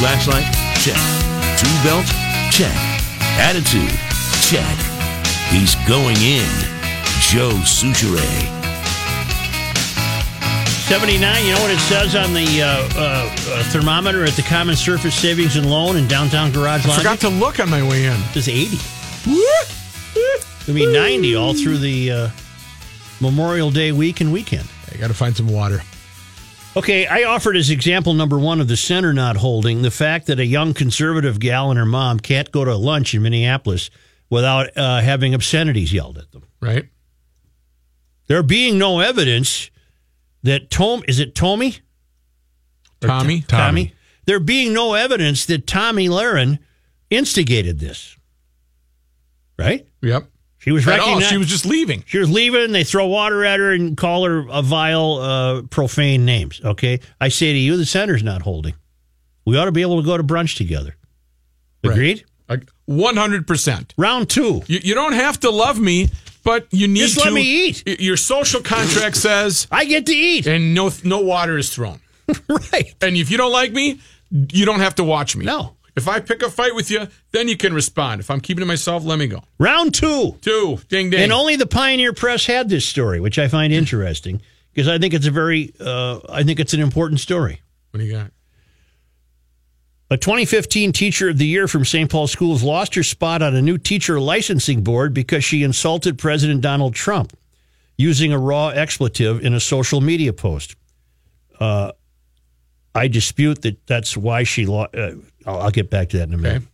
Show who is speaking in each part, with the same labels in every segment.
Speaker 1: flashlight? Check. Tool belt? Check. Attitude? Check. He's going in. Joe Soucheray.
Speaker 2: 79, you know what it says on the uh, uh, uh, thermometer at the Common Surface Savings and Loan in downtown Garage
Speaker 3: I forgot to look on my way in.
Speaker 2: It's 80. It'll be 90 all through the uh, Memorial Day week and weekend.
Speaker 3: I got to find some water.
Speaker 2: Okay, I offered as example number one of the center not holding the fact that a young conservative gal and her mom can't go to lunch in Minneapolis without uh, having obscenities yelled at them.
Speaker 3: Right?
Speaker 2: There being no evidence that Tom is it Tomi?
Speaker 3: Tomi?
Speaker 2: T- Tomi. There being no evidence that Tomi Lahren instigated this. Right?
Speaker 3: Yep.
Speaker 2: She was recognized.
Speaker 3: She was just leaving.
Speaker 2: She was leaving. They throw water at her and call her a vile, uh, profane names. Okay, I say to you, the center's not holding. We ought to be able to go to brunch together. Agreed.
Speaker 3: Like 100%.
Speaker 2: Round two.
Speaker 3: You, you don't have to love me, but you need
Speaker 2: Just
Speaker 3: to.
Speaker 2: let me eat.
Speaker 3: Your social contract says,
Speaker 2: I get to eat.
Speaker 3: and no no water is thrown.
Speaker 2: right.
Speaker 3: And if you don't like me, you don't have to watch me.
Speaker 2: No.
Speaker 3: If I pick a fight with you, then you can respond. If I'm keeping to myself, let me go.
Speaker 2: Round two.
Speaker 3: Two, ding ding.
Speaker 2: And only the Pioneer Press had this story, which I find interesting because I think it's a very, uh, I think it's an important story.
Speaker 3: what do you got?
Speaker 2: A 2015 Teacher of the Year from St. Paul Schools lost her spot on a new teacher licensing board because she insulted President Donald Trump using a raw expletive in a social media post. Uh, I dispute that that's why she lost. Uh, I'll, I'll get back to that in a minute.
Speaker 3: Okay.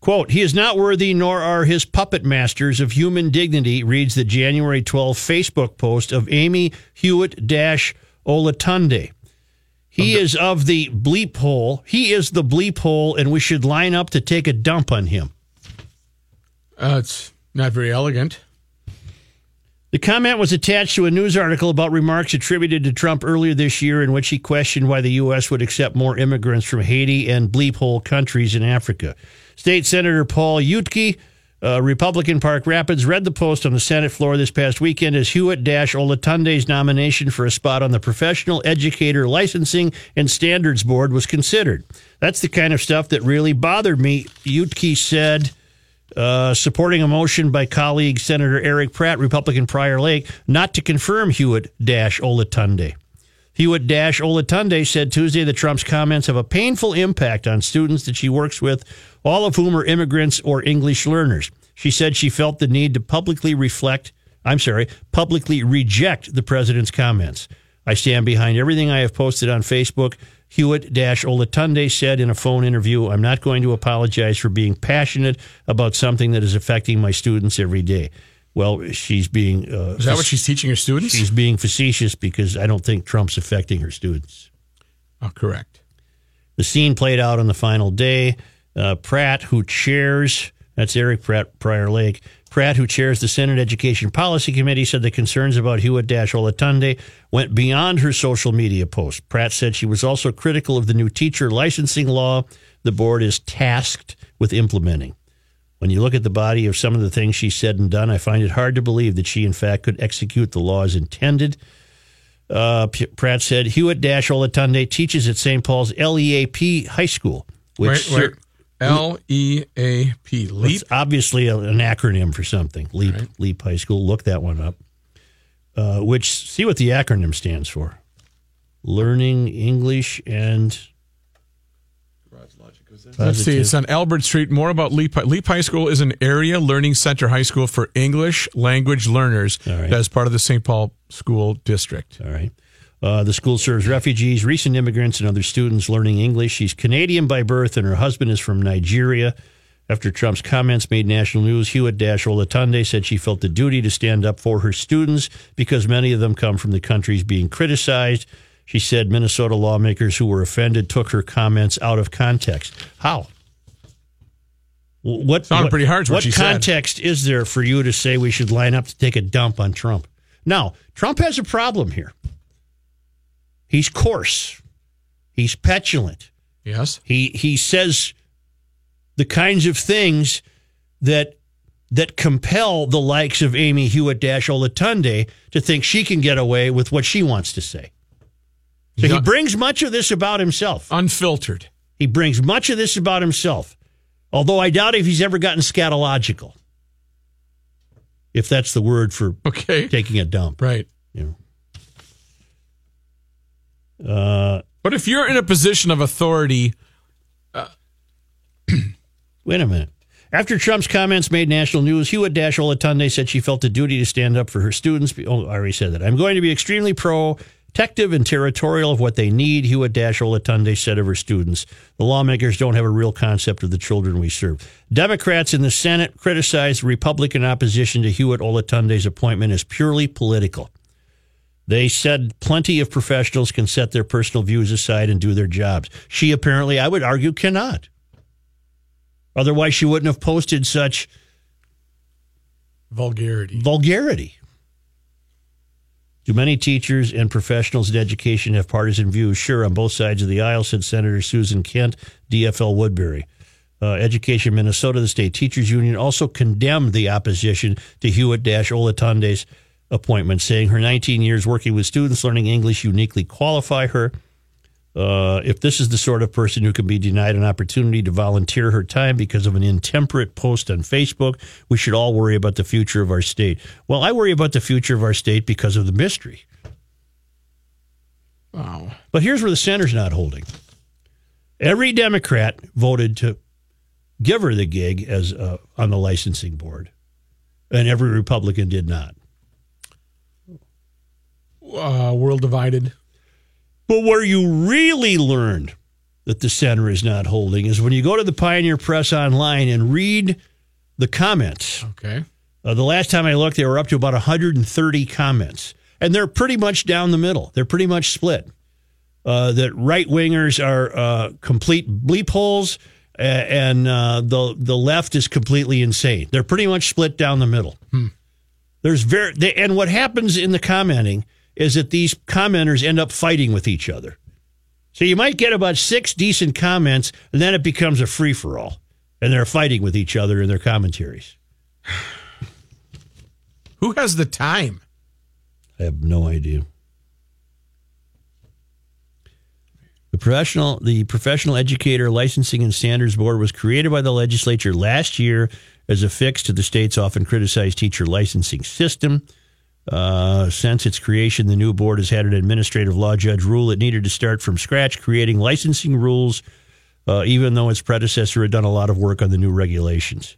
Speaker 2: Quote, he is not worthy, nor are his puppet masters of human dignity, reads the January 12 Facebook post of Amy Hewitt Dash Olatunde. He is of the bleep hole. He is the bleep hole, and we should line up to take a dump on him.
Speaker 3: Uh, it's not very elegant.
Speaker 2: The comment was attached to a news article about remarks attributed to Trump earlier this year in which he questioned why the U.S. would accept more immigrants from Haiti and bleep hole countries in Africa. State Senator Paul Utke, uh, Republican Park Rapids, read the post on the Senate floor this past weekend as Hewitt Dash Olatunde's nomination for a spot on the Professional Educator Licensing and Standards Board was considered. That's the kind of stuff that really bothered me, Utke said uh, supporting a motion by colleague Senator Eric Pratt, Republican Prior Lake, not to confirm Hewitt Olatunde. Hewitt Olatunde said Tuesday that Trump's comments have a painful impact on students that she works with, all of whom are immigrants or English learners. She said she felt the need to publicly reflect, I'm sorry, publicly reject the president's comments. I stand behind everything I have posted on Facebook. Hewitt Olatunde said in a phone interview, I'm not going to apologize for being passionate about something that is affecting my students every day. Well, she's being uh,
Speaker 3: Is that what she's teaching her students?
Speaker 2: she's being facetious because I don't think Trump's affecting her students.
Speaker 3: oh, correct.
Speaker 2: The scene played out on the final day. Uh, Pratt, who chairs, that's Eric Pratt, Prior Lake. Pratt, who chairs the Senate Education Policy Committee, said the concerns about Hewitt Olatunde went beyond her social media post. Pratt said she was also critical of the new teacher licensing law the board is tasked with implementing. When you look at the body of some of the things she said and done, I find it hard to believe that she, in fact, could execute the law as intended. Uh, P- Pratt said Hewitt Olatunde teaches at St. Paul's LEAP High School, which
Speaker 3: wait, wait. L E A P. Leap.
Speaker 2: it's obviously a- an acronym for something. Leap Leap High School. Look that one up. Uh, which see what the acronym stands for. Learning English and
Speaker 3: Let's see. It's on Albert Street. More about Leap. Leap High School is an area learning center high school for English language learners
Speaker 2: All right.
Speaker 3: that is part of the St. Paul School District.
Speaker 2: All right. Uh, the school serves refugees, recent immigrants, and other students learning English. She's Canadian by birth, and her husband is from Nigeria. After Trump's comments made national news, Hewitt Dash Olatunde said she felt the duty to stand up for her students because many of them come from the countries being criticized. She said Minnesota lawmakers who were offended took her comments out of context. How? What
Speaker 3: Sounded
Speaker 2: what-
Speaker 3: pretty harsh what
Speaker 2: What
Speaker 3: she said.
Speaker 2: context is there for you to say we should line up to take a dump on Trump? Now, Trump has a problem here. He's coarse. He's petulant.
Speaker 3: Yes.
Speaker 2: He he says the kinds of things that that compel the likes of Amy Hewitt Dash Olatunde to think she can get away with what she wants to say. So he brings much of this about himself.
Speaker 3: Unfiltered.
Speaker 2: He brings much of this about himself, although I doubt if he's ever gotten scatological, if that's the word for
Speaker 3: Okay.
Speaker 2: taking a dump.
Speaker 3: Right.
Speaker 2: You know. Uh,
Speaker 3: But if you're in a position of authority,
Speaker 2: Wait a minute. After Trump's comments made national news, Hewitt Dash Olatunde said she felt a duty to stand up for her students. Oh, I already said that. I'm going to be extremely protective and territorial of what they need, Hewitt Dash Olatunde said of her students. The lawmakers don't have a real concept of the children we serve. Democrats in the Senate criticized Republican opposition to Hewitt Olatunde's appointment as purely political. They said plenty of professionals can set their personal views aside and do their jobs. She apparently, I would argue, cannot. Otherwise, she wouldn't have posted such
Speaker 3: vulgarity.
Speaker 2: vulgarity. Do many teachers and professionals in education have partisan views? Sure, on both sides of the aisle, said Senator Susan Kent, DFL Woodbury. Uh, Education Minnesota, the state teachers union, also condemned the opposition to Hewitt Dash Olatunde's appointment, saying her 19 years working with students learning English uniquely qualify her. Uh, if this is the sort of person who can be denied an opportunity to volunteer her time because of an intemperate post on Facebook, we should all worry about the future of our state. Well, I worry about the future of our state because of the mystery.
Speaker 3: Wow.
Speaker 2: But here's where the center's not holding. Every Democrat voted to give her the gig as uh, on the licensing board, and every Republican did not.
Speaker 3: Uh, world divided.
Speaker 2: But where you really learned that the center is not holding is when you go to the Pioneer Press online and read the comments.
Speaker 3: Okay.
Speaker 2: Uh, the last time I looked, they were up to about 130 comments, and they're pretty much down the middle. They're pretty much split. Uh, that right wingers are uh, complete bleep holes, and uh, the the left is completely insane. They're pretty much split down the middle. There's very they, and what happens in the commenting is that these commenters end up fighting with each other. So you might get about six decent comments, and then it becomes a free for all, and they're fighting with each other in their commentaries.
Speaker 3: Who has the time?
Speaker 2: I have no idea. The professional the professional educator licensing and standards board was created by the legislature last year as a fix to the state's often criticized teacher licensing system. Uh, since its creation, the new board has had an administrative law judge rule it needed to start from scratch, creating licensing rules, uh, even though its predecessor had done a lot of work on the new regulations.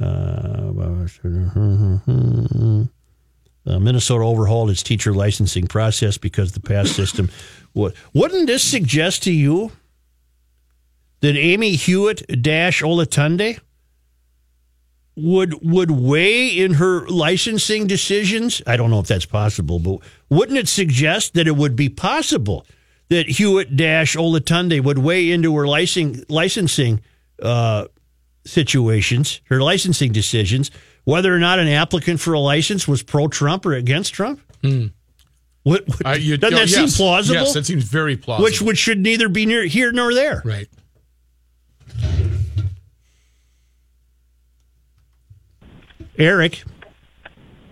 Speaker 2: Uh, uh, Minnesota overhauled its teacher licensing process because the past system. would Wouldn't this suggest to you that Amy Hewitt Olatunde would would weigh in her licensing decisions? I don't know if that's possible, but wouldn't it suggest that it would be possible that Hewitt dash Olatunde would weigh into her licensing licensing uh, situations, her licensing decisions, whether or not an applicant for a license was pro Trump or against Trump? What, what-
Speaker 3: Uh, you-
Speaker 2: doesn't
Speaker 3: oh,
Speaker 2: that
Speaker 3: yes.
Speaker 2: seem plausible?
Speaker 3: Yes, that seems very plausible.
Speaker 2: which which should neither be near here nor there.
Speaker 3: right.
Speaker 2: Eric,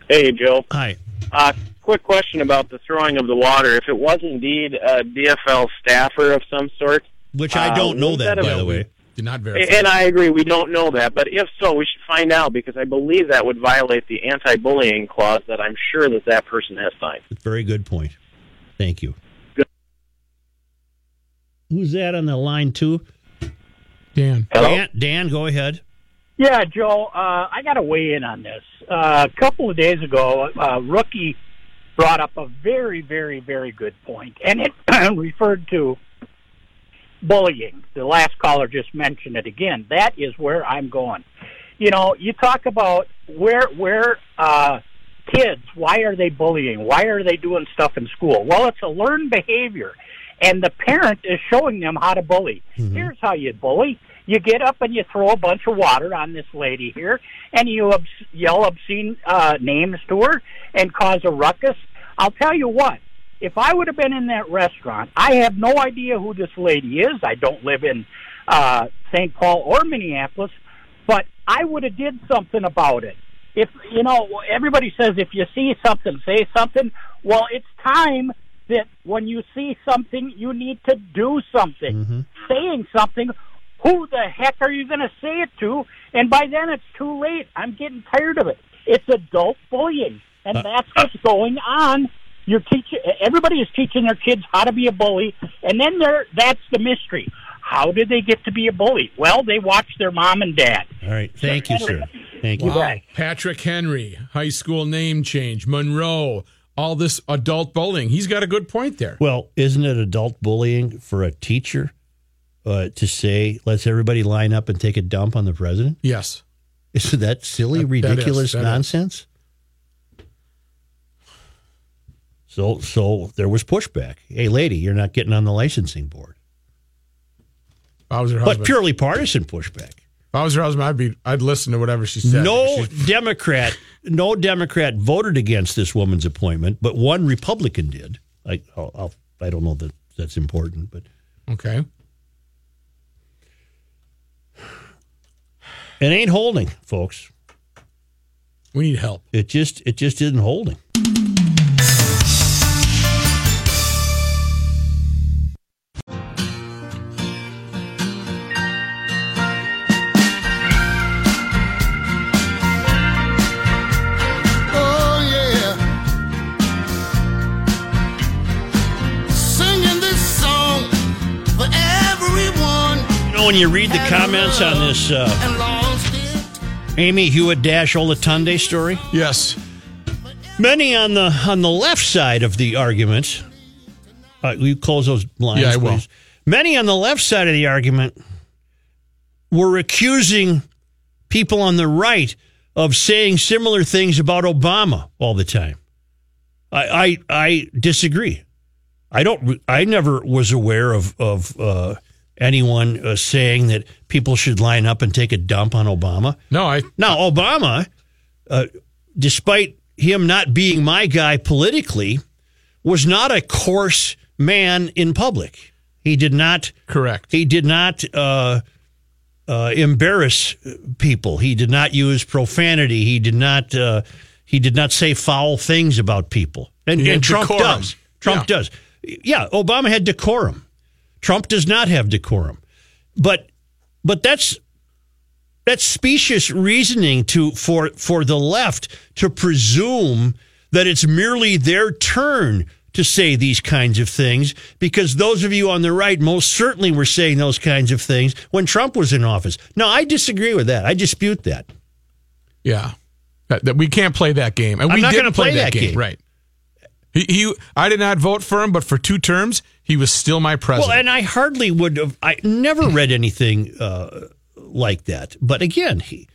Speaker 4: Hey, Joe.
Speaker 2: hi.
Speaker 4: Uh, quick question about the throwing of the water. If it was indeed a DFL staffer of some sort,
Speaker 2: Which I
Speaker 4: Uh,
Speaker 2: don't know that,
Speaker 4: that
Speaker 2: by the way.
Speaker 3: Did not verify.
Speaker 4: and I agree we don't know that, but if so, we should find out because I believe that would violate the anti-bullying clause that I'm sure that that person has signed.
Speaker 2: Very good point. Thank you.
Speaker 4: Good.
Speaker 2: Who's that on the line too?
Speaker 3: Dan.
Speaker 4: Hello?
Speaker 2: Dan, Dan, go ahead.
Speaker 5: Yeah, Joe, uh, I got to weigh in on this. Uh, a couple of days ago, uh, Rookie brought up a very, very, very good point, and it referred to bullying. The last caller just mentioned it again. That is where I'm going. You know, you talk about where where uh, kids. Why are they bullying? Why are they doing stuff in school? Well, it's a learned behavior, and the parent is showing them how to bully. Here's how you bully. You get up and you throw a bunch of water on this lady here, and you obs- yell obscene uh, names to her and cause a ruckus. I'll tell you what. If I would have been in that restaurant, I have no idea who this lady is. I don't live in uh, St. Paul or Minneapolis, but I would have did something about it. If you know, everybody says if you see something, say something. Well, it's time that when you see something, you need to do something. Saying something, who the heck are you going to say it to? And by then, it's too late. I'm getting tired of it. It's adult bullying, and uh, that's what's uh. going on. You're teaching. Everybody is teaching their kids how to be a bully, and then there. That's the mystery. How did they get to be a bully? Well, they watch their mom and dad.
Speaker 2: All right. Thank you, sir. Thank you.
Speaker 3: Wow. Patrick Henry, high school name change, Monroe, all this adult bullying. He's got a good point there.
Speaker 2: Well, isn't it adult bullying for a teacher uh, to say, let's everybody line up and take a dump on the president?
Speaker 3: Yes.
Speaker 2: Isn't that silly,
Speaker 3: That- that is,
Speaker 2: ridiculous
Speaker 3: that is.
Speaker 2: nonsense? So, so there was pushback. Hey, lady, you're not getting on the licensing board.
Speaker 3: I was her husband.
Speaker 2: But purely partisan pushback.
Speaker 3: if I was her husband, I'd be I'd listen to whatever she said.
Speaker 2: No Democrat, no Democrat voted against this woman's appointment, but one Republican did. I, I'll, I'll, I don't know that that's important, but
Speaker 3: okay.
Speaker 2: It ain't holding, folks.
Speaker 3: We need help.
Speaker 2: It just, it just isn't holding.
Speaker 6: Oh yeah. Singing this song for everyone
Speaker 2: You know, when you read the comments on this uh,
Speaker 6: and lost it.
Speaker 2: Amy Hewitt Dash Olatunde story,
Speaker 3: Yes.
Speaker 2: many on the on the left side of the argument, uh, you close those blinds,
Speaker 3: Yeah, I will.
Speaker 2: please. Many on the left side of the argument were accusing people on the right of saying similar things about Obama all the time. I I, I disagree. I don't. I never was aware of of uh, anyone uh, saying that people should line up and take a dump on Obama.
Speaker 3: No, I
Speaker 2: Now, Obama, uh, despite him not being my guy politically, was not a coarse man in public. He did not.
Speaker 3: correct.
Speaker 2: He did not uh, uh, embarrass people. He did not use profanity. He did not. Uh, he did not say foul things about people. And, and Trump
Speaker 3: decorum.
Speaker 2: does. Trump
Speaker 3: Yeah.
Speaker 2: does. Yeah, Obama had decorum. Trump does not have decorum. But but that's that's specious reasoning to for for the left to presume that it's merely their turn to say these kinds of things because those of you on the right most certainly were saying those kinds of things when Trump was in office. No, I disagree with that. I dispute that.
Speaker 3: Yeah. That, that we can't play that game. And
Speaker 2: I'm
Speaker 3: we
Speaker 2: not
Speaker 3: didn't
Speaker 2: gonna play that game.
Speaker 3: Right. He, he I did not vote for him, but for two terms, he was still my president.
Speaker 2: Well, and I hardly would have. I never read anything uh, like that. But again, he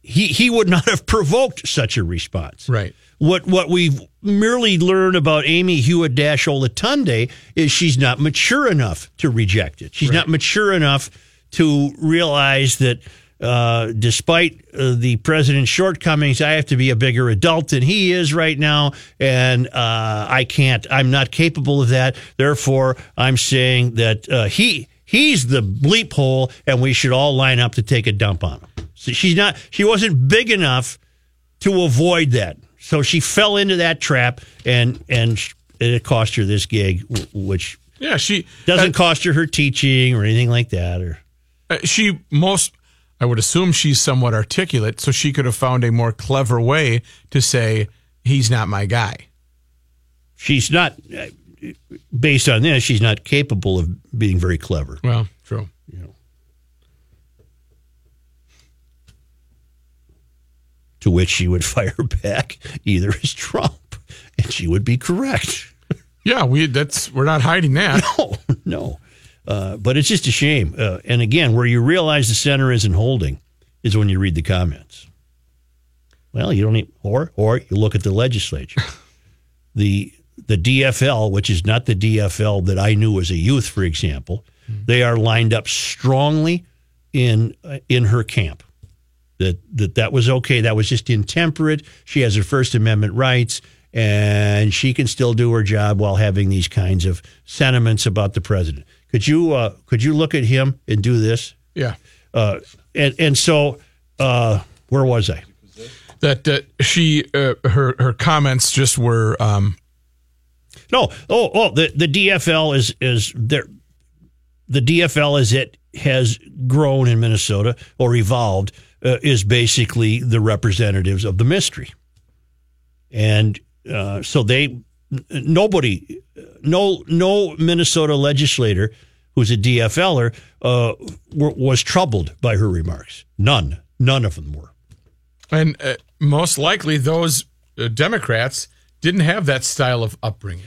Speaker 2: he he would not have provoked such a response.
Speaker 3: right.
Speaker 2: What what we've merely learned about Amy Hewitt Dash Olatunde is she's not mature enough to reject it. She's not mature enough to realize that uh, despite uh, the president's shortcomings, I have to be a bigger adult than he is right now, and uh, I can't. I'm not capable of that. Therefore, I'm saying that uh, he he's the bleep hole, and we should all line up to take a dump on him. So she's not. She wasn't big enough to avoid that. So she fell into that trap, and and it cost her this gig, which
Speaker 3: Yeah, she
Speaker 2: doesn't cost her her teaching or anything like that. Or
Speaker 3: Uh, she most I would assume she's somewhat articulate, so she could have found a more clever way to say he's not my guy.
Speaker 2: she's not, uh, based on this, she's not capable of being very clever.
Speaker 3: Well, true.
Speaker 2: You know. To which she would fire back either as Trump, and she would be correct.
Speaker 3: Yeah, we that's we're not hiding that.
Speaker 2: No, no. Uh, but it's just a shame. Uh, and again, where you realize the center isn't holding is when you read the comments. Well, you don't need, or or you look at the legislature. the the DFL, which is not the DFL that I knew as a youth, for example, they are lined up strongly in uh, in her camp. That that that was okay. That was just intemperate. She has her First Amendment rights, and she can still do her job while having these kinds of sentiments about the president. Could you uh, could you look at him and do this?
Speaker 3: Yeah.
Speaker 2: Uh, and and so uh, where was I?
Speaker 3: That uh, she uh, her her comments just were um
Speaker 2: No. Oh, oh, the, the DFL is is there. The DFL as it has grown in Minnesota or evolved uh, is basically the representatives of the mystery, and uh, so they nobody no no Minnesota legislator who's a DFLer uh, was troubled by her remarks. None, none of them were.
Speaker 3: And uh, most likely, those uh, Democrats didn't have that style of upbringing.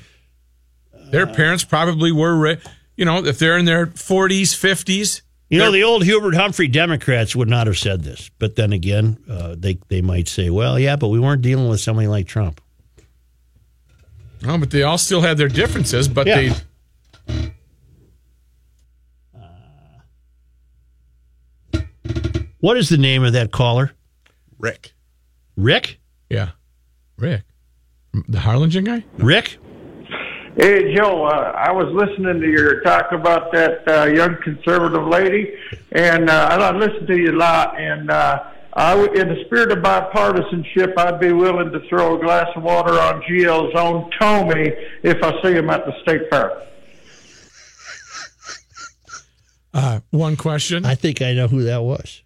Speaker 3: Their parents probably were, you know, if they're in their 40s, 50s.
Speaker 2: You know, the old Hubert Humphrey Democrats would not have said this, but then again, uh, they they might say, "Well, yeah, but we weren't dealing with somebody like Trump."
Speaker 3: No, but they all still had their differences, but
Speaker 2: Yeah.
Speaker 3: they.
Speaker 2: What is the name of that caller?
Speaker 7: Rick.
Speaker 2: Rick.
Speaker 3: Yeah. Rick. The Harlingen guy?
Speaker 2: Rick.
Speaker 8: Hey, Joe, uh, I was listening to your talk about that uh, young conservative lady, and uh, I listened to you a lot. And uh, I, w- in the spirit of bipartisanship, I'd be willing to throw a glass of water on GL's own Tommy if I see him at the state fair.
Speaker 3: Uh, one question.
Speaker 2: I think I know who that was.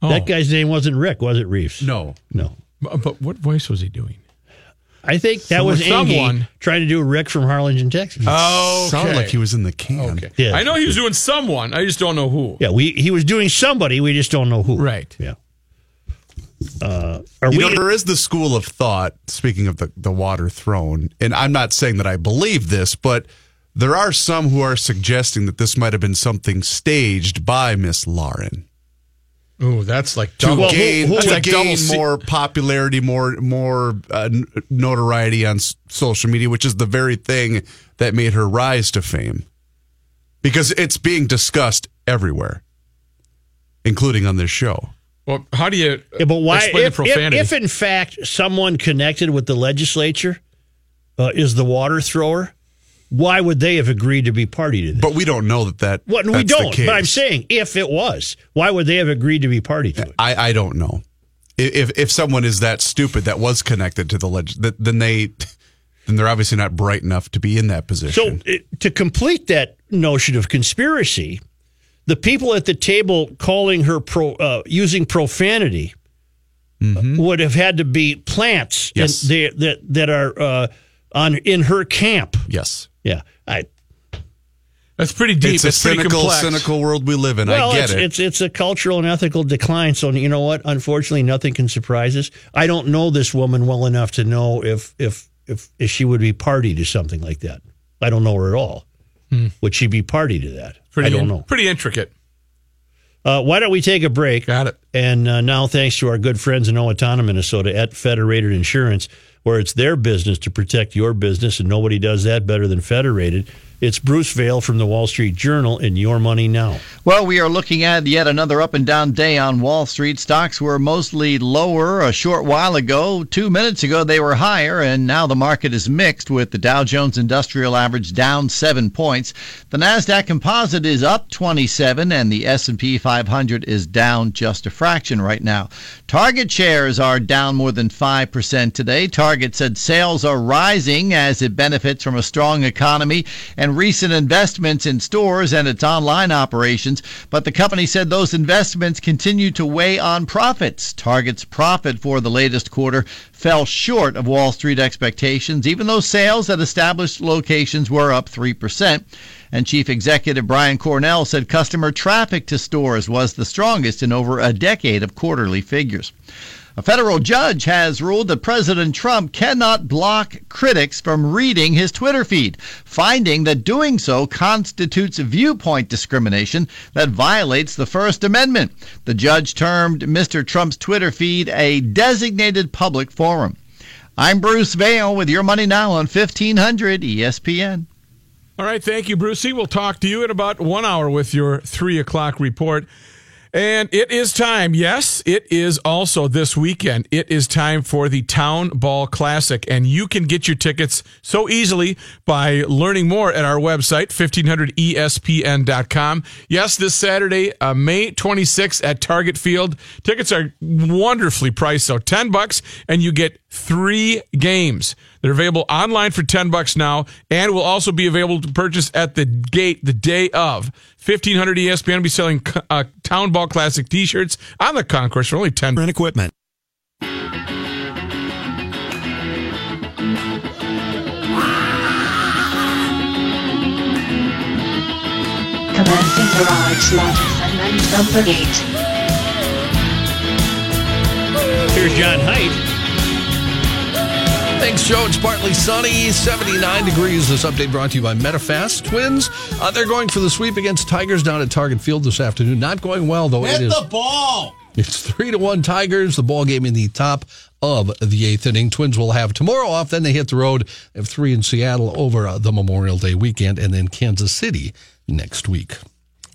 Speaker 3: Oh,
Speaker 2: That guy's name wasn't Rick, was it, Reeves?
Speaker 7: No.
Speaker 2: No.
Speaker 3: But, but what voice was he doing?
Speaker 2: I think that
Speaker 3: Someone-
Speaker 2: was Angie
Speaker 3: someone.
Speaker 2: trying to do Rick from Harlingen, Texas.
Speaker 3: Oh,
Speaker 7: Sounded like he was in the can.
Speaker 3: Okay.
Speaker 2: Yeah.
Speaker 3: I know he was doing someone. I just don't know who.
Speaker 2: yeah, we he was doing somebody. We just don't know who.
Speaker 3: Right.
Speaker 2: Yeah. Uh, are
Speaker 7: You
Speaker 2: we?
Speaker 7: know, there is the school of thought, speaking of the, the water throne, and I'm not saying that I believe this, but there are some who are suggesting that this might have been something staged by Miss Lahren
Speaker 3: Oh, that's like
Speaker 7: to
Speaker 3: double.
Speaker 2: Well, who-
Speaker 7: gain,
Speaker 2: who
Speaker 7: to
Speaker 3: would-
Speaker 7: gain
Speaker 3: C-
Speaker 7: more popularity, more more uh, notoriety on s- social media, which is the very thing that made her rise to fame, because it's being discussed everywhere, including on this show.
Speaker 3: Well, how do you
Speaker 2: Yeah, but why?
Speaker 3: explain
Speaker 2: If,
Speaker 3: the
Speaker 2: if,
Speaker 3: profanity?
Speaker 2: if in fact someone connected with the legislature uh, is the water thrower, why would they have agreed to be party to this?
Speaker 7: But we don't know that that.
Speaker 2: What? We
Speaker 7: that's the
Speaker 2: don't. But I'm saying, if it was, why would they have agreed to be party to it?
Speaker 7: I, I don't know. If if someone is that stupid that was connected to the leg, then they then they're obviously not bright enough to be in that position.
Speaker 2: it, to complete that notion of conspiracy, the people at the table calling her pro, uh, using profanity uh, would have had to be plants
Speaker 7: Mm-hmm. Yes.
Speaker 2: and they, that that are uh, on in her camp.
Speaker 7: yes,
Speaker 2: Yeah, I
Speaker 3: that's pretty deep.
Speaker 7: it's a
Speaker 3: It's pretty
Speaker 7: cynical,
Speaker 3: complex.
Speaker 7: cynical world we live in.
Speaker 2: well,
Speaker 7: I get
Speaker 2: it's,
Speaker 7: it.
Speaker 2: it's it's a cultural and ethical decline. So you know what? Unfortunately, nothing can surprise us. I don't know this woman well enough to know if if if, if she would be party to something like that. I don't know her at all. Would she be party to that?
Speaker 3: Pretty
Speaker 2: I don't
Speaker 3: in-
Speaker 2: know.
Speaker 3: Pretty intricate.
Speaker 2: Uh, why don't we take a break?
Speaker 3: Got it.
Speaker 2: And uh, now, thanks to our good friends in Owatonna, Minnesota, at Federated Insurance, where it's their business to protect your business, and nobody does that better than Federated. It's Bruce Vail from the Wall Street Journal in Your Money Now.
Speaker 9: Well, we are looking at yet another up and down day on Wall Street. Stocks were mostly lower a short while ago. Two minutes ago, they were higher, and now the market is mixed with the Dow Jones Industrial Average down seven points. The Nasdaq Composite is up 27, and the S&P 500 is down just a fraction right now. Target shares are down more than five percent today. Target said sales are rising as it benefits from a strong economy and recent investments in stores and its online operations, but the company said those investments continue to weigh on profits. Target's profit for the latest quarter fell short of Wall Street expectations, even though sales at established locations were up 3%. And Chief Executive Brian Cornell said customer traffic to stores was the strongest in over a decade of quarterly figures. A federal judge has ruled that President Trump cannot block critics from reading his Twitter feed, finding that doing so constitutes viewpoint discrimination that violates the First Amendment. The judge termed Mr. Trump's Twitter feed a designated public forum. I'm Bruce Vail with your money now on E 1500 ESPN.
Speaker 3: All right, thank you, Brucey. We'll talk to you in about one hour with your three o'clock report. And it is time. Yes, it is also this weekend. It is time for the Town Ball Classic. And you can get your tickets so easily by learning more at our website, E 1500ESPN.com. Yes, this Saturday, uh, May 26th at Target Field. Tickets are wonderfully priced, so 10 bucks, and you get three games. They're available online for 10 bucks now and will also be available to purchase at the gate the day of. 1500 ESPN will be selling uh, Town Ball Classic t-shirts on the concourse for only 10
Speaker 10: and equipment.
Speaker 11: Commencing garage slot assignment number 8.
Speaker 2: Here's John Height.
Speaker 12: Thanks, Joe. It's partly sunny, 79 degrees. This update brought to you by MetaFast. Twins, uh, they're going for the sweep against Tigers down at Target Field this afternoon. Not going well, though.
Speaker 6: Hit
Speaker 12: it is.
Speaker 6: the ball.
Speaker 12: It's three to one Tigers. The ball game in the top of the eighth inning. Twins will have tomorrow off. Then they hit the road. They have three in Seattle over uh, the Memorial Day weekend, and then Kansas City next week.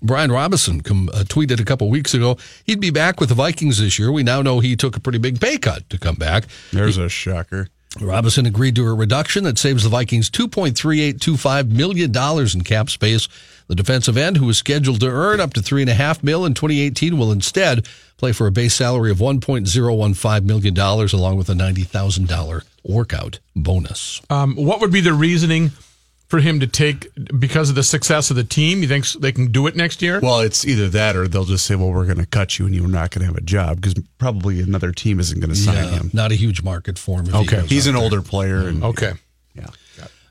Speaker 12: Brian Robison com- uh, tweeted a couple weeks ago he'd be back with the Vikings this year. We now know he took a pretty big pay cut to come back.
Speaker 7: There's a shocker.
Speaker 12: Robison agreed to a reduction that saves the Vikings $2.3825 million in cap space. The defensive end, who is scheduled to earn up to $3.5 million in 2018, will instead play for a base salary of $1.015 million along with a $90,000 workout bonus.
Speaker 3: Um, what would be the reasoning for him to take because of the success of the team? You think they can do it next year?
Speaker 7: Well, it's either that or they'll just say, well, we're going to cut you and you're not going to have a job because probably another team isn't going to sign
Speaker 12: Yeah,
Speaker 7: him.
Speaker 12: Not a huge market for him. if he
Speaker 7: Okay. He's an
Speaker 12: there.
Speaker 7: older player. And,
Speaker 3: Okay.
Speaker 7: Yeah.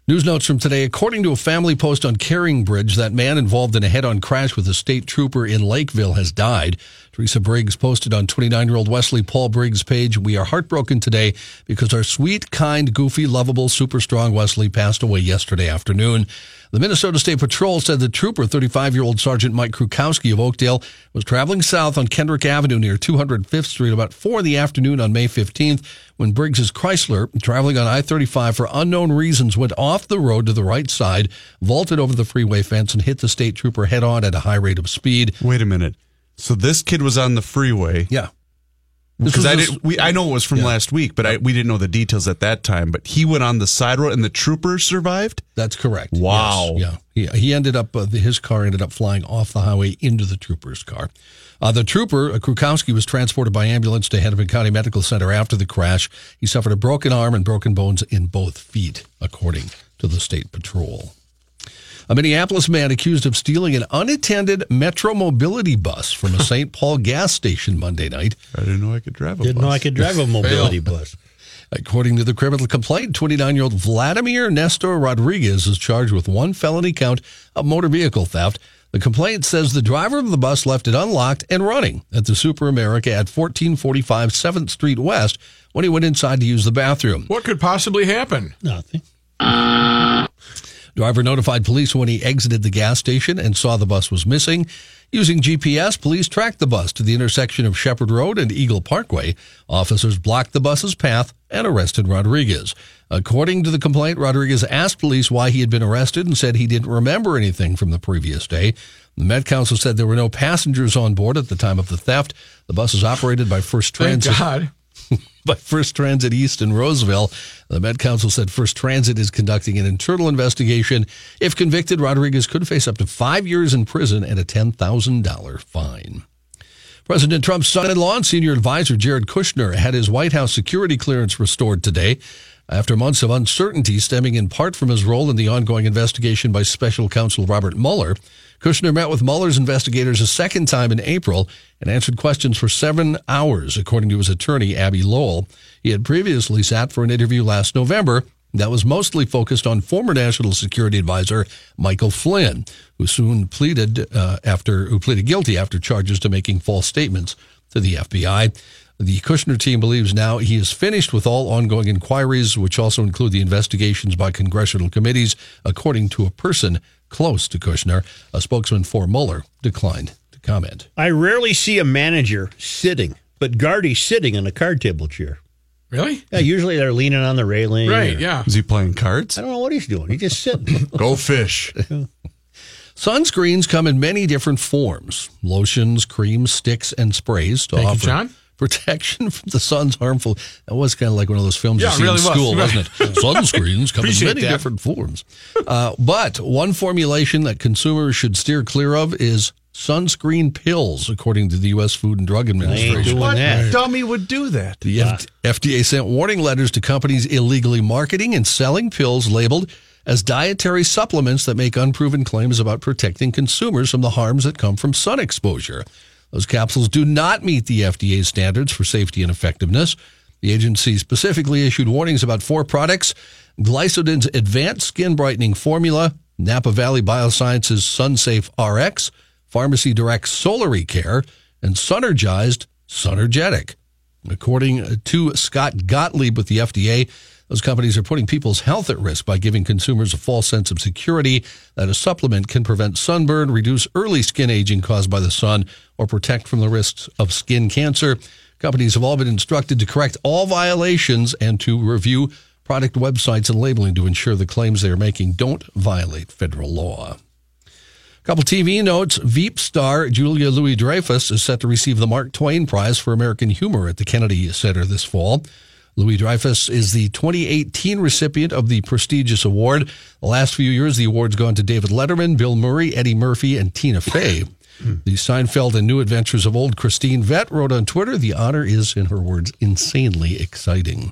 Speaker 12: News notes from today. According to a family post on Caring Bridge, that man involved in a head on crash with a state trooper in Lakeville has died. Teresa Briggs posted on 29 year old Wesley Paul Briggs' page We are heartbroken today because our sweet, kind, goofy, lovable, super strong Wesley passed away yesterday afternoon. The Minnesota State Patrol said the trooper, 35 year old Sergeant Mike Krukowski of Oakdale, was traveling south on Kenrick Avenue near 205th Street about 4 in the afternoon on May 15th when Briggs's Chrysler, traveling on I 35 for unknown reasons, went off the road to the right side, vaulted over the freeway fence, and hit the state trooper head on at a high rate of speed.
Speaker 7: Wait a minute. So this kid was on the freeway.
Speaker 12: Yeah.
Speaker 7: Because I didn't, we, I know it was from
Speaker 12: Yeah.
Speaker 7: last week, but I, we didn't know the details at that time. But he went on the side road, and the trooper survived.
Speaker 12: That's correct.
Speaker 7: Wow.
Speaker 12: Yes, yeah. He, he ended up, uh, his car ended up flying off the highway into the trooper's car. Uh, the trooper, uh, Krukowski, was transported by ambulance to Hennepin County Medical Center after the crash. He suffered a broken arm and broken bones in both feet, according to the state patrol. A Minneapolis man accused of stealing an unattended Metro Mobility bus from a St. Paul gas station Monday night.
Speaker 7: I didn't know I could drive a
Speaker 2: Didn't
Speaker 7: bus.
Speaker 2: know I could drive a mobility bus.
Speaker 12: According to the criminal complaint, 29 year old Vladimir Nestor Rodriguez is charged with one felony count of motor vehicle theft. The complaint says the driver of the bus left it unlocked and running at the Super America at 1445 7th Street West when he went inside to use the bathroom.
Speaker 3: What could possibly happen?
Speaker 2: Nothing.
Speaker 12: Driver notified police when he exited the gas station and saw the bus was missing. Using GPS, police tracked the bus to the intersection of Shepard Road and Eagle Parkway. Officers blocked the bus's path and arrested Rodriguez. According to the complaint, Rodriguez asked police why he had been arrested and said he didn't remember anything from the previous day. The Met Council said there were no passengers on board at the time of the theft. The bus is operated by First Transit.
Speaker 3: Thank God.
Speaker 12: By First Transit East in Roseville. The Met Council said First Transit is conducting an internal investigation. If convicted, Rodriguez could face up to five years in prison and a $10,000 fine. President Trump's son in law and senior advisor Jared Kushner had his White House security clearance restored today after months of uncertainty stemming in part from his role in the ongoing investigation by special counsel Robert Mueller. Kushner met with Mueller's investigators a second time in April and answered questions for seven hours, according to his attorney, Abbe Lowell. He had previously sat for an interview last November that was mostly focused on former National Security Advisor Michael Flynn, who soon pleaded uh, after who pleaded guilty after charges to making false statements to the FBI. The Kushner team believes now he is finished with all ongoing inquiries, which also include the investigations by congressional committees, according to a person close to Kushner. A spokesman for Mueller declined to comment.
Speaker 2: I rarely see a manager sitting, but Gardy's sitting on a card table chair.
Speaker 3: Really?
Speaker 2: Yeah, usually they're leaning on the railing.
Speaker 3: Right,
Speaker 2: or-
Speaker 3: yeah.
Speaker 7: Is he playing cards?
Speaker 2: I don't know what he's doing. He's just sitting.
Speaker 7: Go fish.
Speaker 12: Sunscreens come in many different forms lotions, creams, sticks, and sprays to
Speaker 3: Thank you,
Speaker 12: offer
Speaker 3: John.
Speaker 12: Protection from the sun's harmful. That was kind of like one of those films
Speaker 3: Yeah,
Speaker 12: you
Speaker 3: it
Speaker 12: see
Speaker 3: really
Speaker 12: in
Speaker 3: was.
Speaker 12: school,
Speaker 3: Right.
Speaker 12: wasn't it? Sunscreens come in many
Speaker 3: that.
Speaker 12: different forms. Uh, but one formulation that consumers should steer clear of is sunscreen pills, according to the U.S. Food and Drug
Speaker 2: I ain't
Speaker 12: Administration.
Speaker 2: doing
Speaker 7: What
Speaker 2: that.
Speaker 7: dummy would do that?
Speaker 12: The F- FDA sent warning letters to companies illegally marketing and selling pills labeled as dietary supplements that make unproven claims about protecting consumers from the harms that come from sun exposure. Those capsules do not meet the FDA standards for safety and effectiveness. The agency specifically issued warnings about four products GliSODin's advanced skin brightening formula, Napa Valley Biosciences SunSafe RX, Pharmacy Direct Solaricare, and Sunergized Sunergetic. According to Scott Gottlieb with the FDA, those companies are putting people's health at risk by giving consumers a false sense of security that a supplement can prevent sunburn, reduce early skin aging caused by the sun, or protect from the risks of skin cancer. Companies have all been instructed to correct all violations and to review product websites and labeling to ensure the claims they are making don't violate federal law. Couple TV notes. Veep star Julia Louis Dreyfus is set to receive the Mark Twain Prize for American Humor at the Kennedy Center this fall. Louis Dreyfus is the 2018 recipient of the prestigious award. The last few years, the award's gone to David Letterman, Bill Murray, Eddie Murphy, and Tina Fey. the Seinfeld and New Adventures of Old Christine Vett wrote on Twitter, the honor is, in her words, insanely exciting.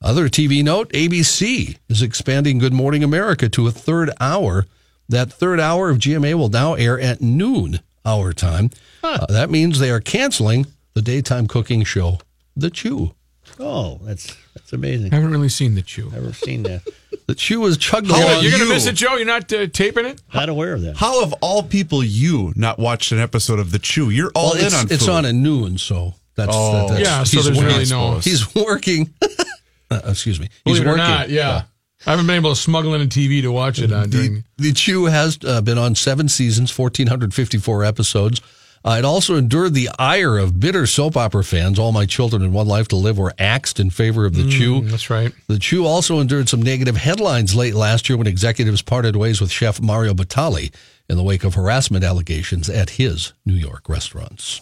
Speaker 12: Other TV note ABC is expanding Good Morning America to a third hour. That third hour of GMA will now air at noon our time. Uh, that means they are canceling the daytime cooking show, The Chew.
Speaker 2: Oh, that's that's amazing.
Speaker 3: I haven't really seen the Chew.
Speaker 2: Never seen that.
Speaker 12: The Chew is chugged
Speaker 7: How
Speaker 12: along.
Speaker 3: You're going to
Speaker 7: you?
Speaker 3: miss it, Joe? You're not uh, taping it?
Speaker 2: Not aware of that.
Speaker 7: How of all people you not watched an episode of The Chew? You're all
Speaker 12: Well,
Speaker 7: in
Speaker 12: it's,
Speaker 7: on
Speaker 12: it's
Speaker 7: food.
Speaker 12: on at noon, so that's,
Speaker 7: Oh.
Speaker 12: that, that's
Speaker 3: Yeah, so
Speaker 12: he's
Speaker 3: there's
Speaker 12: working.
Speaker 3: really no-
Speaker 12: He's working. uh, excuse me. He's
Speaker 3: Believe it or
Speaker 12: working.
Speaker 3: not, yeah. I haven't been able to smuggle in a TV to watch it on
Speaker 12: The,
Speaker 3: during.
Speaker 12: the Chew has uh, been on seven seasons, 1,454 episodes. Uh, it also endured the ire of bitter soap opera fans. All My Children and One Life to Live were axed in favor of the Chew.
Speaker 3: That's right.
Speaker 12: The Chew also endured some negative headlines late last year when executives parted ways with chef Mario Batali in the wake of harassment allegations at his New York restaurants.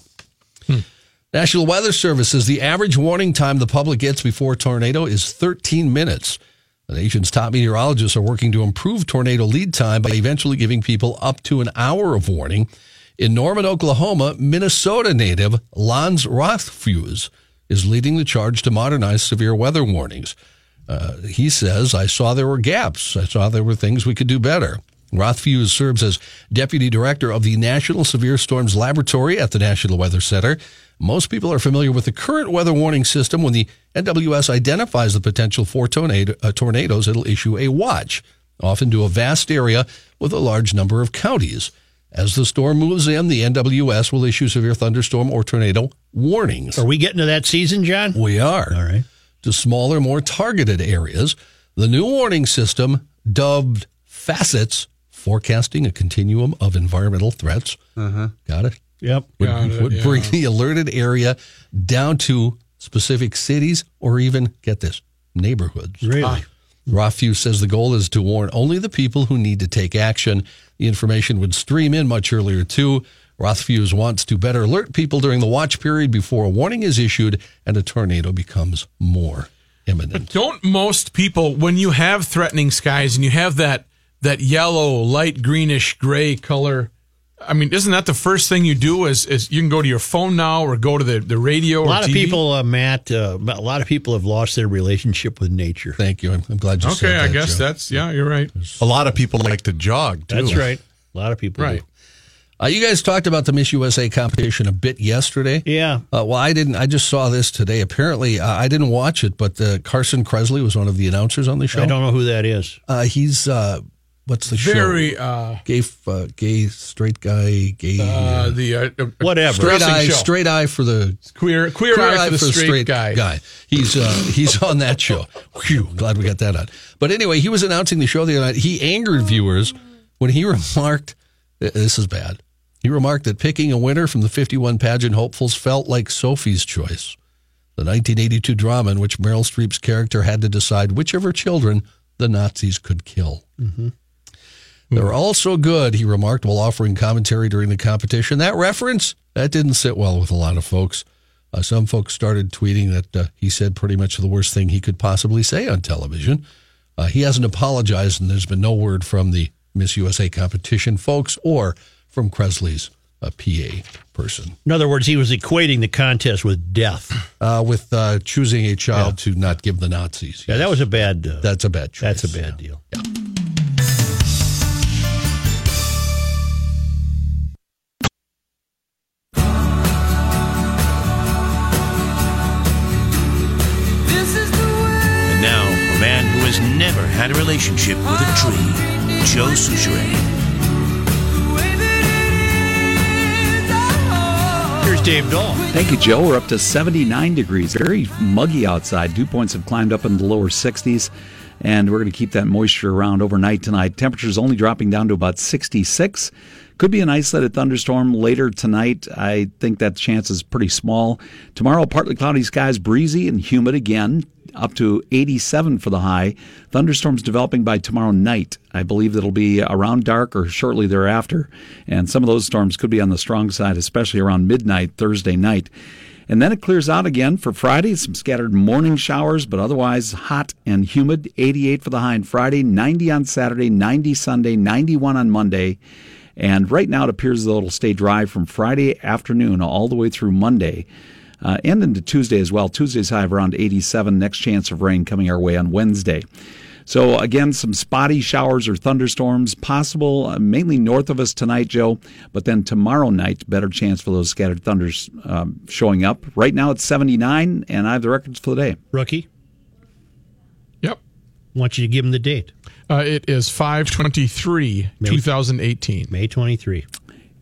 Speaker 12: National Weather Service says the average warning time the public gets before a tornado is 13 minutes. The nation's top meteorologists are working to improve tornado lead time by eventually giving people up to an hour of warning. In Norman, Oklahoma, Minnesota native Lans Rothfusz is leading the charge to modernize severe weather warnings. Uh, he says, I saw there were gaps. I saw there were things we could do better. Rothfuse serves as deputy director of the National Severe Storms Laboratory at the National Weather Center. Most people are familiar with the current weather warning system. When the NWS identifies the potential for tornado, uh, tornadoes, it'll issue a watch, often to a vast area with a large number of counties. As the storm moves in, the NWS will issue severe thunderstorm or tornado warnings.
Speaker 2: Are we getting to that season, John?
Speaker 12: We are.
Speaker 2: All right.
Speaker 12: To smaller, more targeted areas. The new warning system, dubbed FACETs, forecasting a continuum of environmental threats. Uh-huh. Got it?
Speaker 2: Yep.
Speaker 12: Would,
Speaker 3: Got it,
Speaker 12: would
Speaker 3: yeah.
Speaker 12: bring the alerted area down to specific cities or even, get this, neighborhoods.
Speaker 2: Really?
Speaker 12: Rothfusz says the goal is to warn only the people who need to take action. The information would stream in much earlier, too. Rothfusz wants to better alert people during the watch period before a warning is issued and a tornado becomes more imminent.
Speaker 3: Don't most people, when you have threatening skies and you have that that yellow, light greenish gray color, I mean, isn't that the first thing you do? Is, is you can go to your phone now or go to the, the radio?
Speaker 2: A lot
Speaker 3: or
Speaker 2: of
Speaker 3: TV?
Speaker 2: people, uh, Matt, uh, a lot of people have lost their relationship with nature.
Speaker 12: Thank you. I'm, I'm glad you said
Speaker 3: Okay. I guess
Speaker 12: Joe.
Speaker 3: that's yeah. You're right.
Speaker 7: A lot of people like to jog, too.
Speaker 2: That's right. A lot of people.
Speaker 3: Right.
Speaker 2: do.
Speaker 12: Uh, you guys talked about the Miss USA competition a bit yesterday.
Speaker 2: Yeah.
Speaker 12: Uh, well, I didn't. I just saw this today. Apparently, uh, I didn't watch it, but uh, Carson Kressley was one of the announcers on the show.
Speaker 2: I don't know who that is.
Speaker 12: Uh, he's uh, what's the show?
Speaker 3: Very uh,
Speaker 12: gay, uh, gay, straight guy, gay.
Speaker 3: uh, the uh, uh,
Speaker 2: Whatever.
Speaker 12: straight eye,
Speaker 3: show.
Speaker 12: straight eye for the
Speaker 3: queer queer, eye, for the straight, guy. guy.
Speaker 12: He's uh, he's on that show. Phew, glad we got that on. But anyway, he was announcing the show the other night. He angered viewers when he remarked, "This is bad." He remarked that picking a winner from the 51 pageant hopefuls felt like Sophie's choice, the 1982 drama in which Meryl Streep's character had to decide which of her children the Nazis could kill. They're all so good, he remarked while offering commentary during the competition. That reference, that didn't sit well with a lot of folks. Uh, some folks started tweeting that uh, he said pretty much the worst thing he could possibly say on television. Uh, he hasn't apologized, and there's been no word from the Miss USA competition folks or from Kressley's a PA person.
Speaker 2: In other words, he was equating the contest with death.
Speaker 12: Uh, with uh, choosing a child to not give the Nazis.
Speaker 2: Yeah, that was a bad. Uh,
Speaker 12: That's a bad choice.
Speaker 2: that's a bad deal.
Speaker 1: And has never had a relationship with a tree, Joe Soucheray.
Speaker 2: Here's Dave Dahl.
Speaker 10: Thank you, Joe. We're up to 79 degrees. Very muggy outside. Dew points have climbed up in the lower 60s, and we're going to keep that moisture around overnight tonight. Temperatures only dropping down to about 66. Could be an isolated thunderstorm later tonight. I think that chance is pretty small. Tomorrow, partly cloudy skies, breezy and humid again, up to 87 for the high. Thunderstorms developing by tomorrow night. I believe it'll be around dark or shortly thereafter. And some of those storms could be on the strong side, especially around midnight Thursday night. And then it clears out again for Friday. Some scattered morning showers, but otherwise hot and humid. 88 for the high on Friday, 90 on Saturday, 90 Sunday, 91 on Monday. And right now it appears as though it'll stay dry from Friday afternoon all the way through Monday. Uh, and into Tuesday as well. Tuesday's high of around 87. Next chance of rain coming our way on Wednesday. So again, some spotty showers or thunderstorms possible, uh, mainly north of us tonight, Joe. But then tomorrow night, better chance for those scattered thunders um, showing up. Right now it's 79, and I have the records for the day.
Speaker 2: Rookie. Want you to give them the date.
Speaker 3: Uh, it is 523,
Speaker 2: May-
Speaker 3: 2018.
Speaker 2: May 23.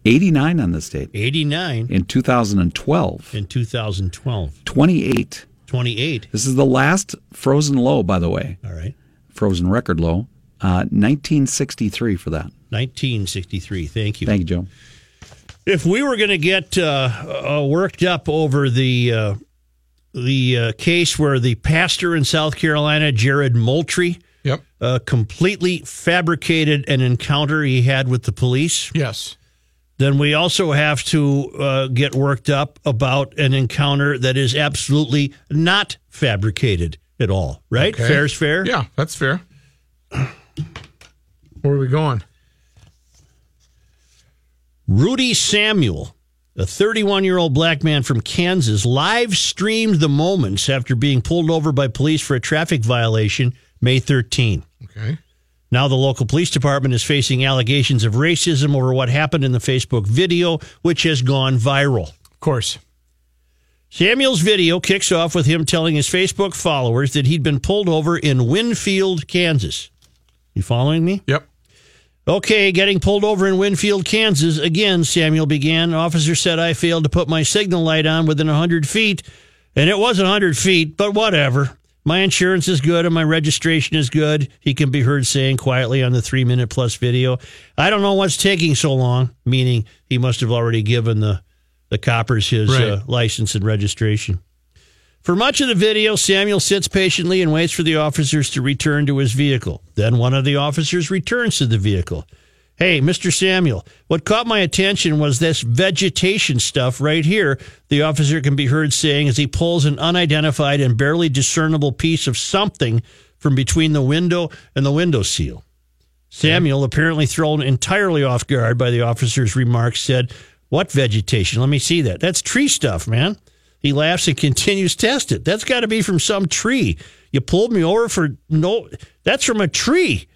Speaker 10: 89 on this date.
Speaker 2: 89
Speaker 10: In 2012,
Speaker 2: in 2012.
Speaker 10: 28.
Speaker 2: 28.
Speaker 10: This is the last frozen low, by the way.
Speaker 2: All right.
Speaker 10: Frozen record low. Uh, 1963 for that.
Speaker 2: 1963. Thank you.
Speaker 10: Thank you, Joe.
Speaker 2: If we were going to get uh, uh, worked up over the uh, the uh, case where the pastor in South Carolina, Jared Moultrie,
Speaker 3: Yep.
Speaker 2: uh, completely fabricated an encounter he had with the police,
Speaker 3: Yes.
Speaker 2: then we also have to uh, get worked up about an encounter that is absolutely not fabricated at all. Right?
Speaker 3: Okay.
Speaker 2: Fair's fair.
Speaker 3: Yeah, that's fair. Where are we going?
Speaker 2: Rudy Samuel, a 31 year old black man from Kansas, live streamed the moments after being pulled over by police for a traffic violation May 13.
Speaker 3: Okay.
Speaker 2: Now, the local police department is facing allegations of racism over what happened in the Facebook video, which has gone viral.
Speaker 3: Of course.
Speaker 2: Samuel's video kicks off with him telling his Facebook followers that he'd been pulled over in Winfield, Kansas. You following me?
Speaker 3: Yep.
Speaker 2: Okay, getting pulled over in Winfield, Kansas. Again, Samuel began. Officer said I failed to put my signal light on within 100 feet, and it was 100 feet, but whatever. My insurance is good and my registration is good. He can be heard saying quietly on the three minute plus video. I don't know what's taking so long, meaning he must have already given the, the coppers his
Speaker 3: Right.
Speaker 2: uh, license and registration. For much of the video, Samuel sits patiently and waits for the officers to return to his vehicle. Then one of the officers returns to the vehicle. Hey, Mr. Samuel, what caught my attention was this vegetation stuff right here. The officer can be heard saying as he pulls an unidentified and barely discernible piece of something from between the window and the window seal. Samuel, apparently thrown entirely off guard by the officer's remarks, said, What vegetation? Let me see that. That's tree stuff, man. He laughs and continues test it. That's got to be from some tree. You pulled me over for no. That's from a tree.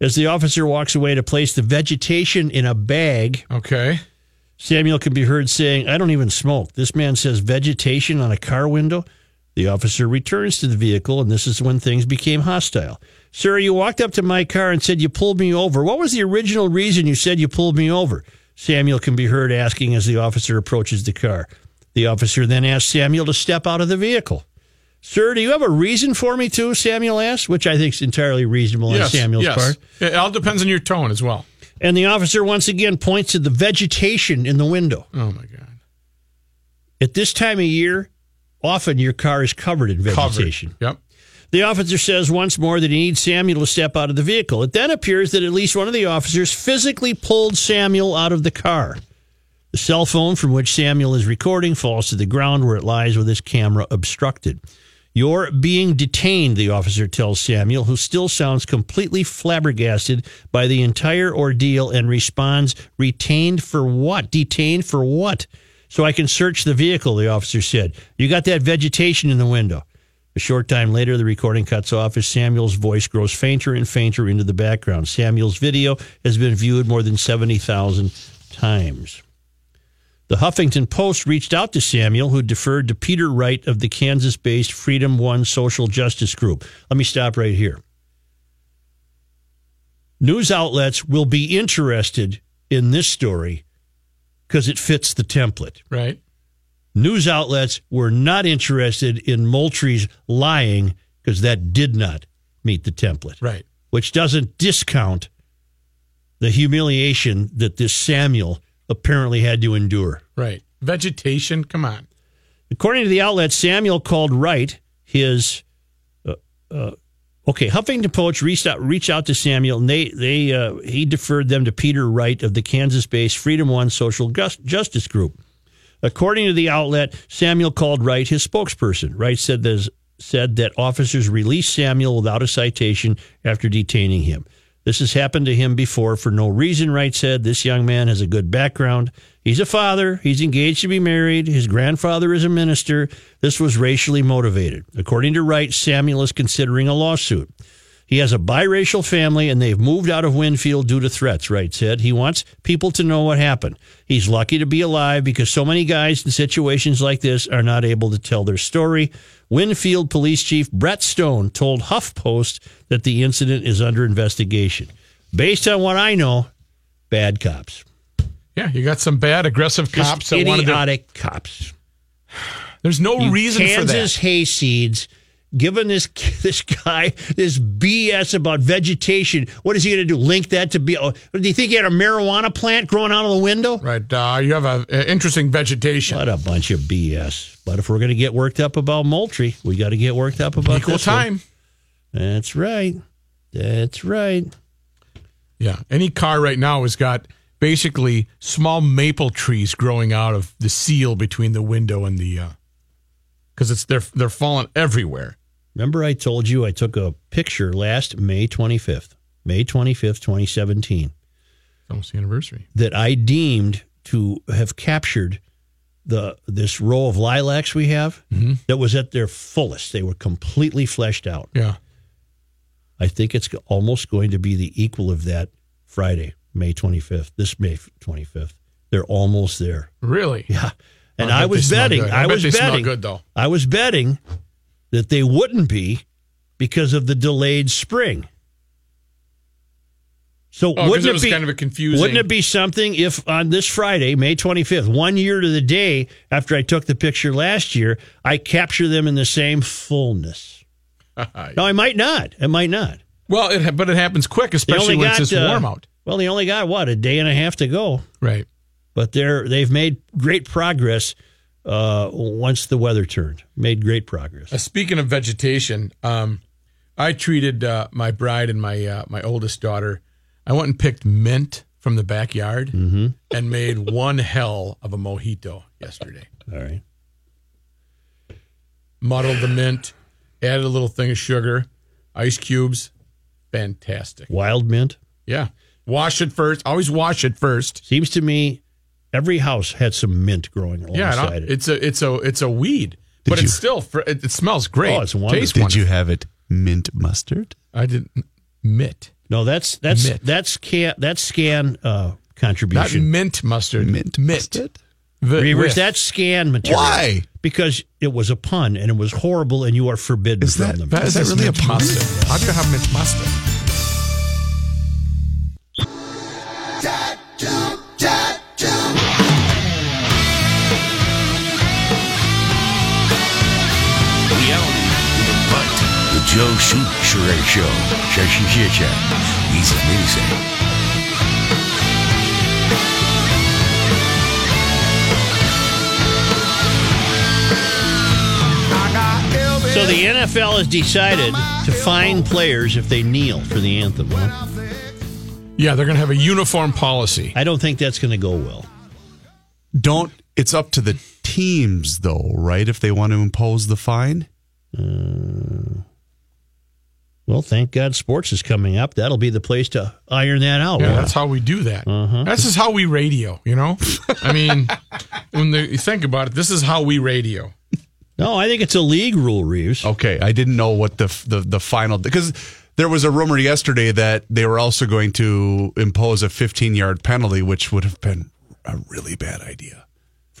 Speaker 2: As the officer walks away to place the vegetation in a bag,
Speaker 3: Okay.
Speaker 2: Samuel can be heard saying, I don't even smoke. This man says vegetation on a car window. The officer returns to the vehicle, and this is when things became hostile. Sir, you walked up to my car and said you pulled me over. What was the original reason you said you pulled me over? Samuel can be heard asking as the officer approaches the car. The officer then asks Samuel to step out of the vehicle. Sir, do you have a reason for me to? Samuel asks, which I think is entirely reasonable
Speaker 3: yes.
Speaker 2: on Samuel's
Speaker 3: yes.
Speaker 2: part.
Speaker 3: It all depends on your tone as well.
Speaker 2: And the officer once again points to the vegetation in the window.
Speaker 3: Oh, my God.
Speaker 2: At this time of year, often your car is covered in vegetation.
Speaker 3: Covered. Yep.
Speaker 2: The officer says once more that he needs Samuel to step out of the vehicle. It then appears that at least one of the officers physically pulled Samuel out of the car. The cell phone from which Samuel is recording falls to the ground where it lies with his camera obstructed. You're being detained, the officer tells Samuel, who still sounds completely flabbergasted by the entire ordeal and responds, Retained for what? Detained for what? So I can search the vehicle, the officer said. You got that vegetation in the window. A short time later, the recording cuts off as Samuel's voice grows fainter and fainter into the background. Samuel's video has been viewed more than 70,000 times. The Huffington Post reached out to Samuel, who deferred to Peter Wright of the Kansas based Freedom One Social Justice Group. Let me stop right here. News outlets will be interested in this story because it fits the template.
Speaker 3: Right.
Speaker 2: News outlets were not interested in Moultrie's lying because that did not meet the template.
Speaker 3: Right.
Speaker 2: Which doesn't discount the humiliation that this Samuel apparently had to endure.
Speaker 3: Right. Vegetation. Come on.
Speaker 2: According to the outlet, Samuel called Wright his. Uh, uh, okay, Huffington Post reached out, reached out to Samuel, and they they uh, he deferred them to Peter Wright of the Kansas-based Freedom One Social Just- Justice Group. According to the outlet, Samuel called Wright his spokesperson. Wright said said that officers released Samuel without a citation after detaining him. This has happened to him before for no reason, Wright said. This young man has a good background. He's a father. He's engaged to be married. His grandfather is a minister. This was racially motivated. According to Wright, Samuel is considering a lawsuit. He has a biracial family and they've moved out of Winfield due to threats, Wright said. He wants people to know what happened. He's lucky to be alive because so many guys in situations like this are not able to tell their story. Winfield Police Chief Brett Stone told HuffPost that the incident is under investigation. Based on what I know, bad cops.
Speaker 3: Yeah, you got some bad, aggressive
Speaker 2: Just
Speaker 3: cops that wanted to.
Speaker 2: idiotic cops.
Speaker 3: There's no
Speaker 2: You
Speaker 3: reason for that.
Speaker 2: Kansas hayseeds giving this this guy this BS about vegetation. What is he going to do? Link that to be? Oh, do you think he had a marijuana plant growing out of the window?
Speaker 3: Right. Uh, you have a, a interesting vegetation.
Speaker 2: What a bunch of BS! But if we're going to get worked up about Moultrie, we got to get worked up about
Speaker 3: Equal
Speaker 2: this one.
Speaker 3: time.
Speaker 2: That's right. That's right.
Speaker 3: Yeah. Any car right now has got basically small maple trees growing out of the seal between the window and the because it's they're they're falling everywhere.
Speaker 2: Remember, I told you I took a picture last May 25th, May 25th, 2017.
Speaker 3: It's almost the anniversary.
Speaker 2: that I deemed to have captured the this row of lilacs we have mm-hmm. that was at their fullest. They were completely fleshed out.
Speaker 3: Yeah.
Speaker 2: I think it's almost going to be the equal of that Friday, May 25th. This May 25th. They're almost there.
Speaker 3: Really?
Speaker 2: Yeah. And
Speaker 3: I
Speaker 2: I, was betting.
Speaker 3: I
Speaker 2: I,
Speaker 3: bet
Speaker 2: was betting.
Speaker 3: good, though.
Speaker 2: I was betting that they wouldn't be because of the delayed spring. So
Speaker 3: Oh,
Speaker 2: wouldn't
Speaker 3: it
Speaker 2: it, be
Speaker 3: kind of confusing-
Speaker 2: Wouldn't it be something if on this Friday, May 25th, one year to the day after I took the picture last year, I capture them in the same fullness? no, I might not. I might not.
Speaker 3: Well, it, but it happens quick, especially when
Speaker 2: got,
Speaker 3: it's this
Speaker 2: uh,
Speaker 3: warm out.
Speaker 2: Well, they only got what a day and a half to go,
Speaker 3: Right.
Speaker 2: but they're they've made great progress uh, once the weather turned. Made great progress.
Speaker 3: Uh, speaking of vegetation, um, I treated uh, my bride and my uh, my oldest daughter. I went and picked mint from the backyard and made one hell of a mojito yesterday.
Speaker 2: All right.
Speaker 3: Muddled the mint, added a little thing of sugar, ice cubes. Fantastic.
Speaker 2: Wild mint.
Speaker 3: Yeah. Wash it first. Always wash it first.
Speaker 2: Seems to me every house had some mint growing alongside
Speaker 3: no,
Speaker 2: it.
Speaker 3: it's a it's a it's a weed,
Speaker 7: Did
Speaker 3: but
Speaker 7: you-
Speaker 3: it's still fr- it, it smells great.
Speaker 2: Oh, it's wonderful.
Speaker 3: Tastes
Speaker 7: Did
Speaker 3: wonderful.
Speaker 7: you have it mint mustard?
Speaker 3: I didn't mitt.
Speaker 2: No, that's that's
Speaker 3: Mint.
Speaker 2: that's can that's scan uh,
Speaker 3: Not mint mustard.
Speaker 7: Mint
Speaker 3: Mitt.
Speaker 7: mustard?
Speaker 3: V-
Speaker 2: Reuvers,
Speaker 3: with.
Speaker 2: that's scan material.
Speaker 7: Why?
Speaker 2: Because it was a pun and it was horrible, and you are forbidden
Speaker 7: Is
Speaker 2: from
Speaker 7: that-
Speaker 2: them.
Speaker 7: that- Is
Speaker 3: This
Speaker 7: really a pun?
Speaker 3: mustard. How'd you have mint mustard?
Speaker 1: The Joe Souchere Show. 这是谢谢，Easy for me to say.
Speaker 2: So the NFL has decided to fine players if they kneel for the anthem. huh?
Speaker 3: Yeah, they're going to have a uniform policy.
Speaker 2: I don't think that's going to go well.
Speaker 7: Don't. It's up to the teams, though, right? If they want to impose the fine.
Speaker 2: Uh, well, thank God sports is coming up. That'll be the place to iron that out.
Speaker 3: Yeah, that's how we do that.
Speaker 2: Uh-huh.
Speaker 3: That's just how we radio, you know? I mean, when the, you think about it, this is how we radio.
Speaker 2: No, I think it's a league rule, Reeves.
Speaker 7: Okay, I didn't know what the the the final because there was a rumor yesterday that they were also going to impose a 15 yard penalty, which would have been a really bad idea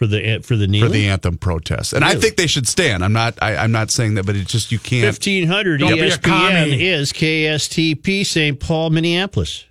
Speaker 2: for the for the
Speaker 7: for the anthem protest. And I think they should stand. I'm not. I, I'm not saying that, but it's just you can't.
Speaker 2: Fifteen hundred
Speaker 3: Don't be a
Speaker 2: ESPN is KSTP St. Paul, Minneapolis.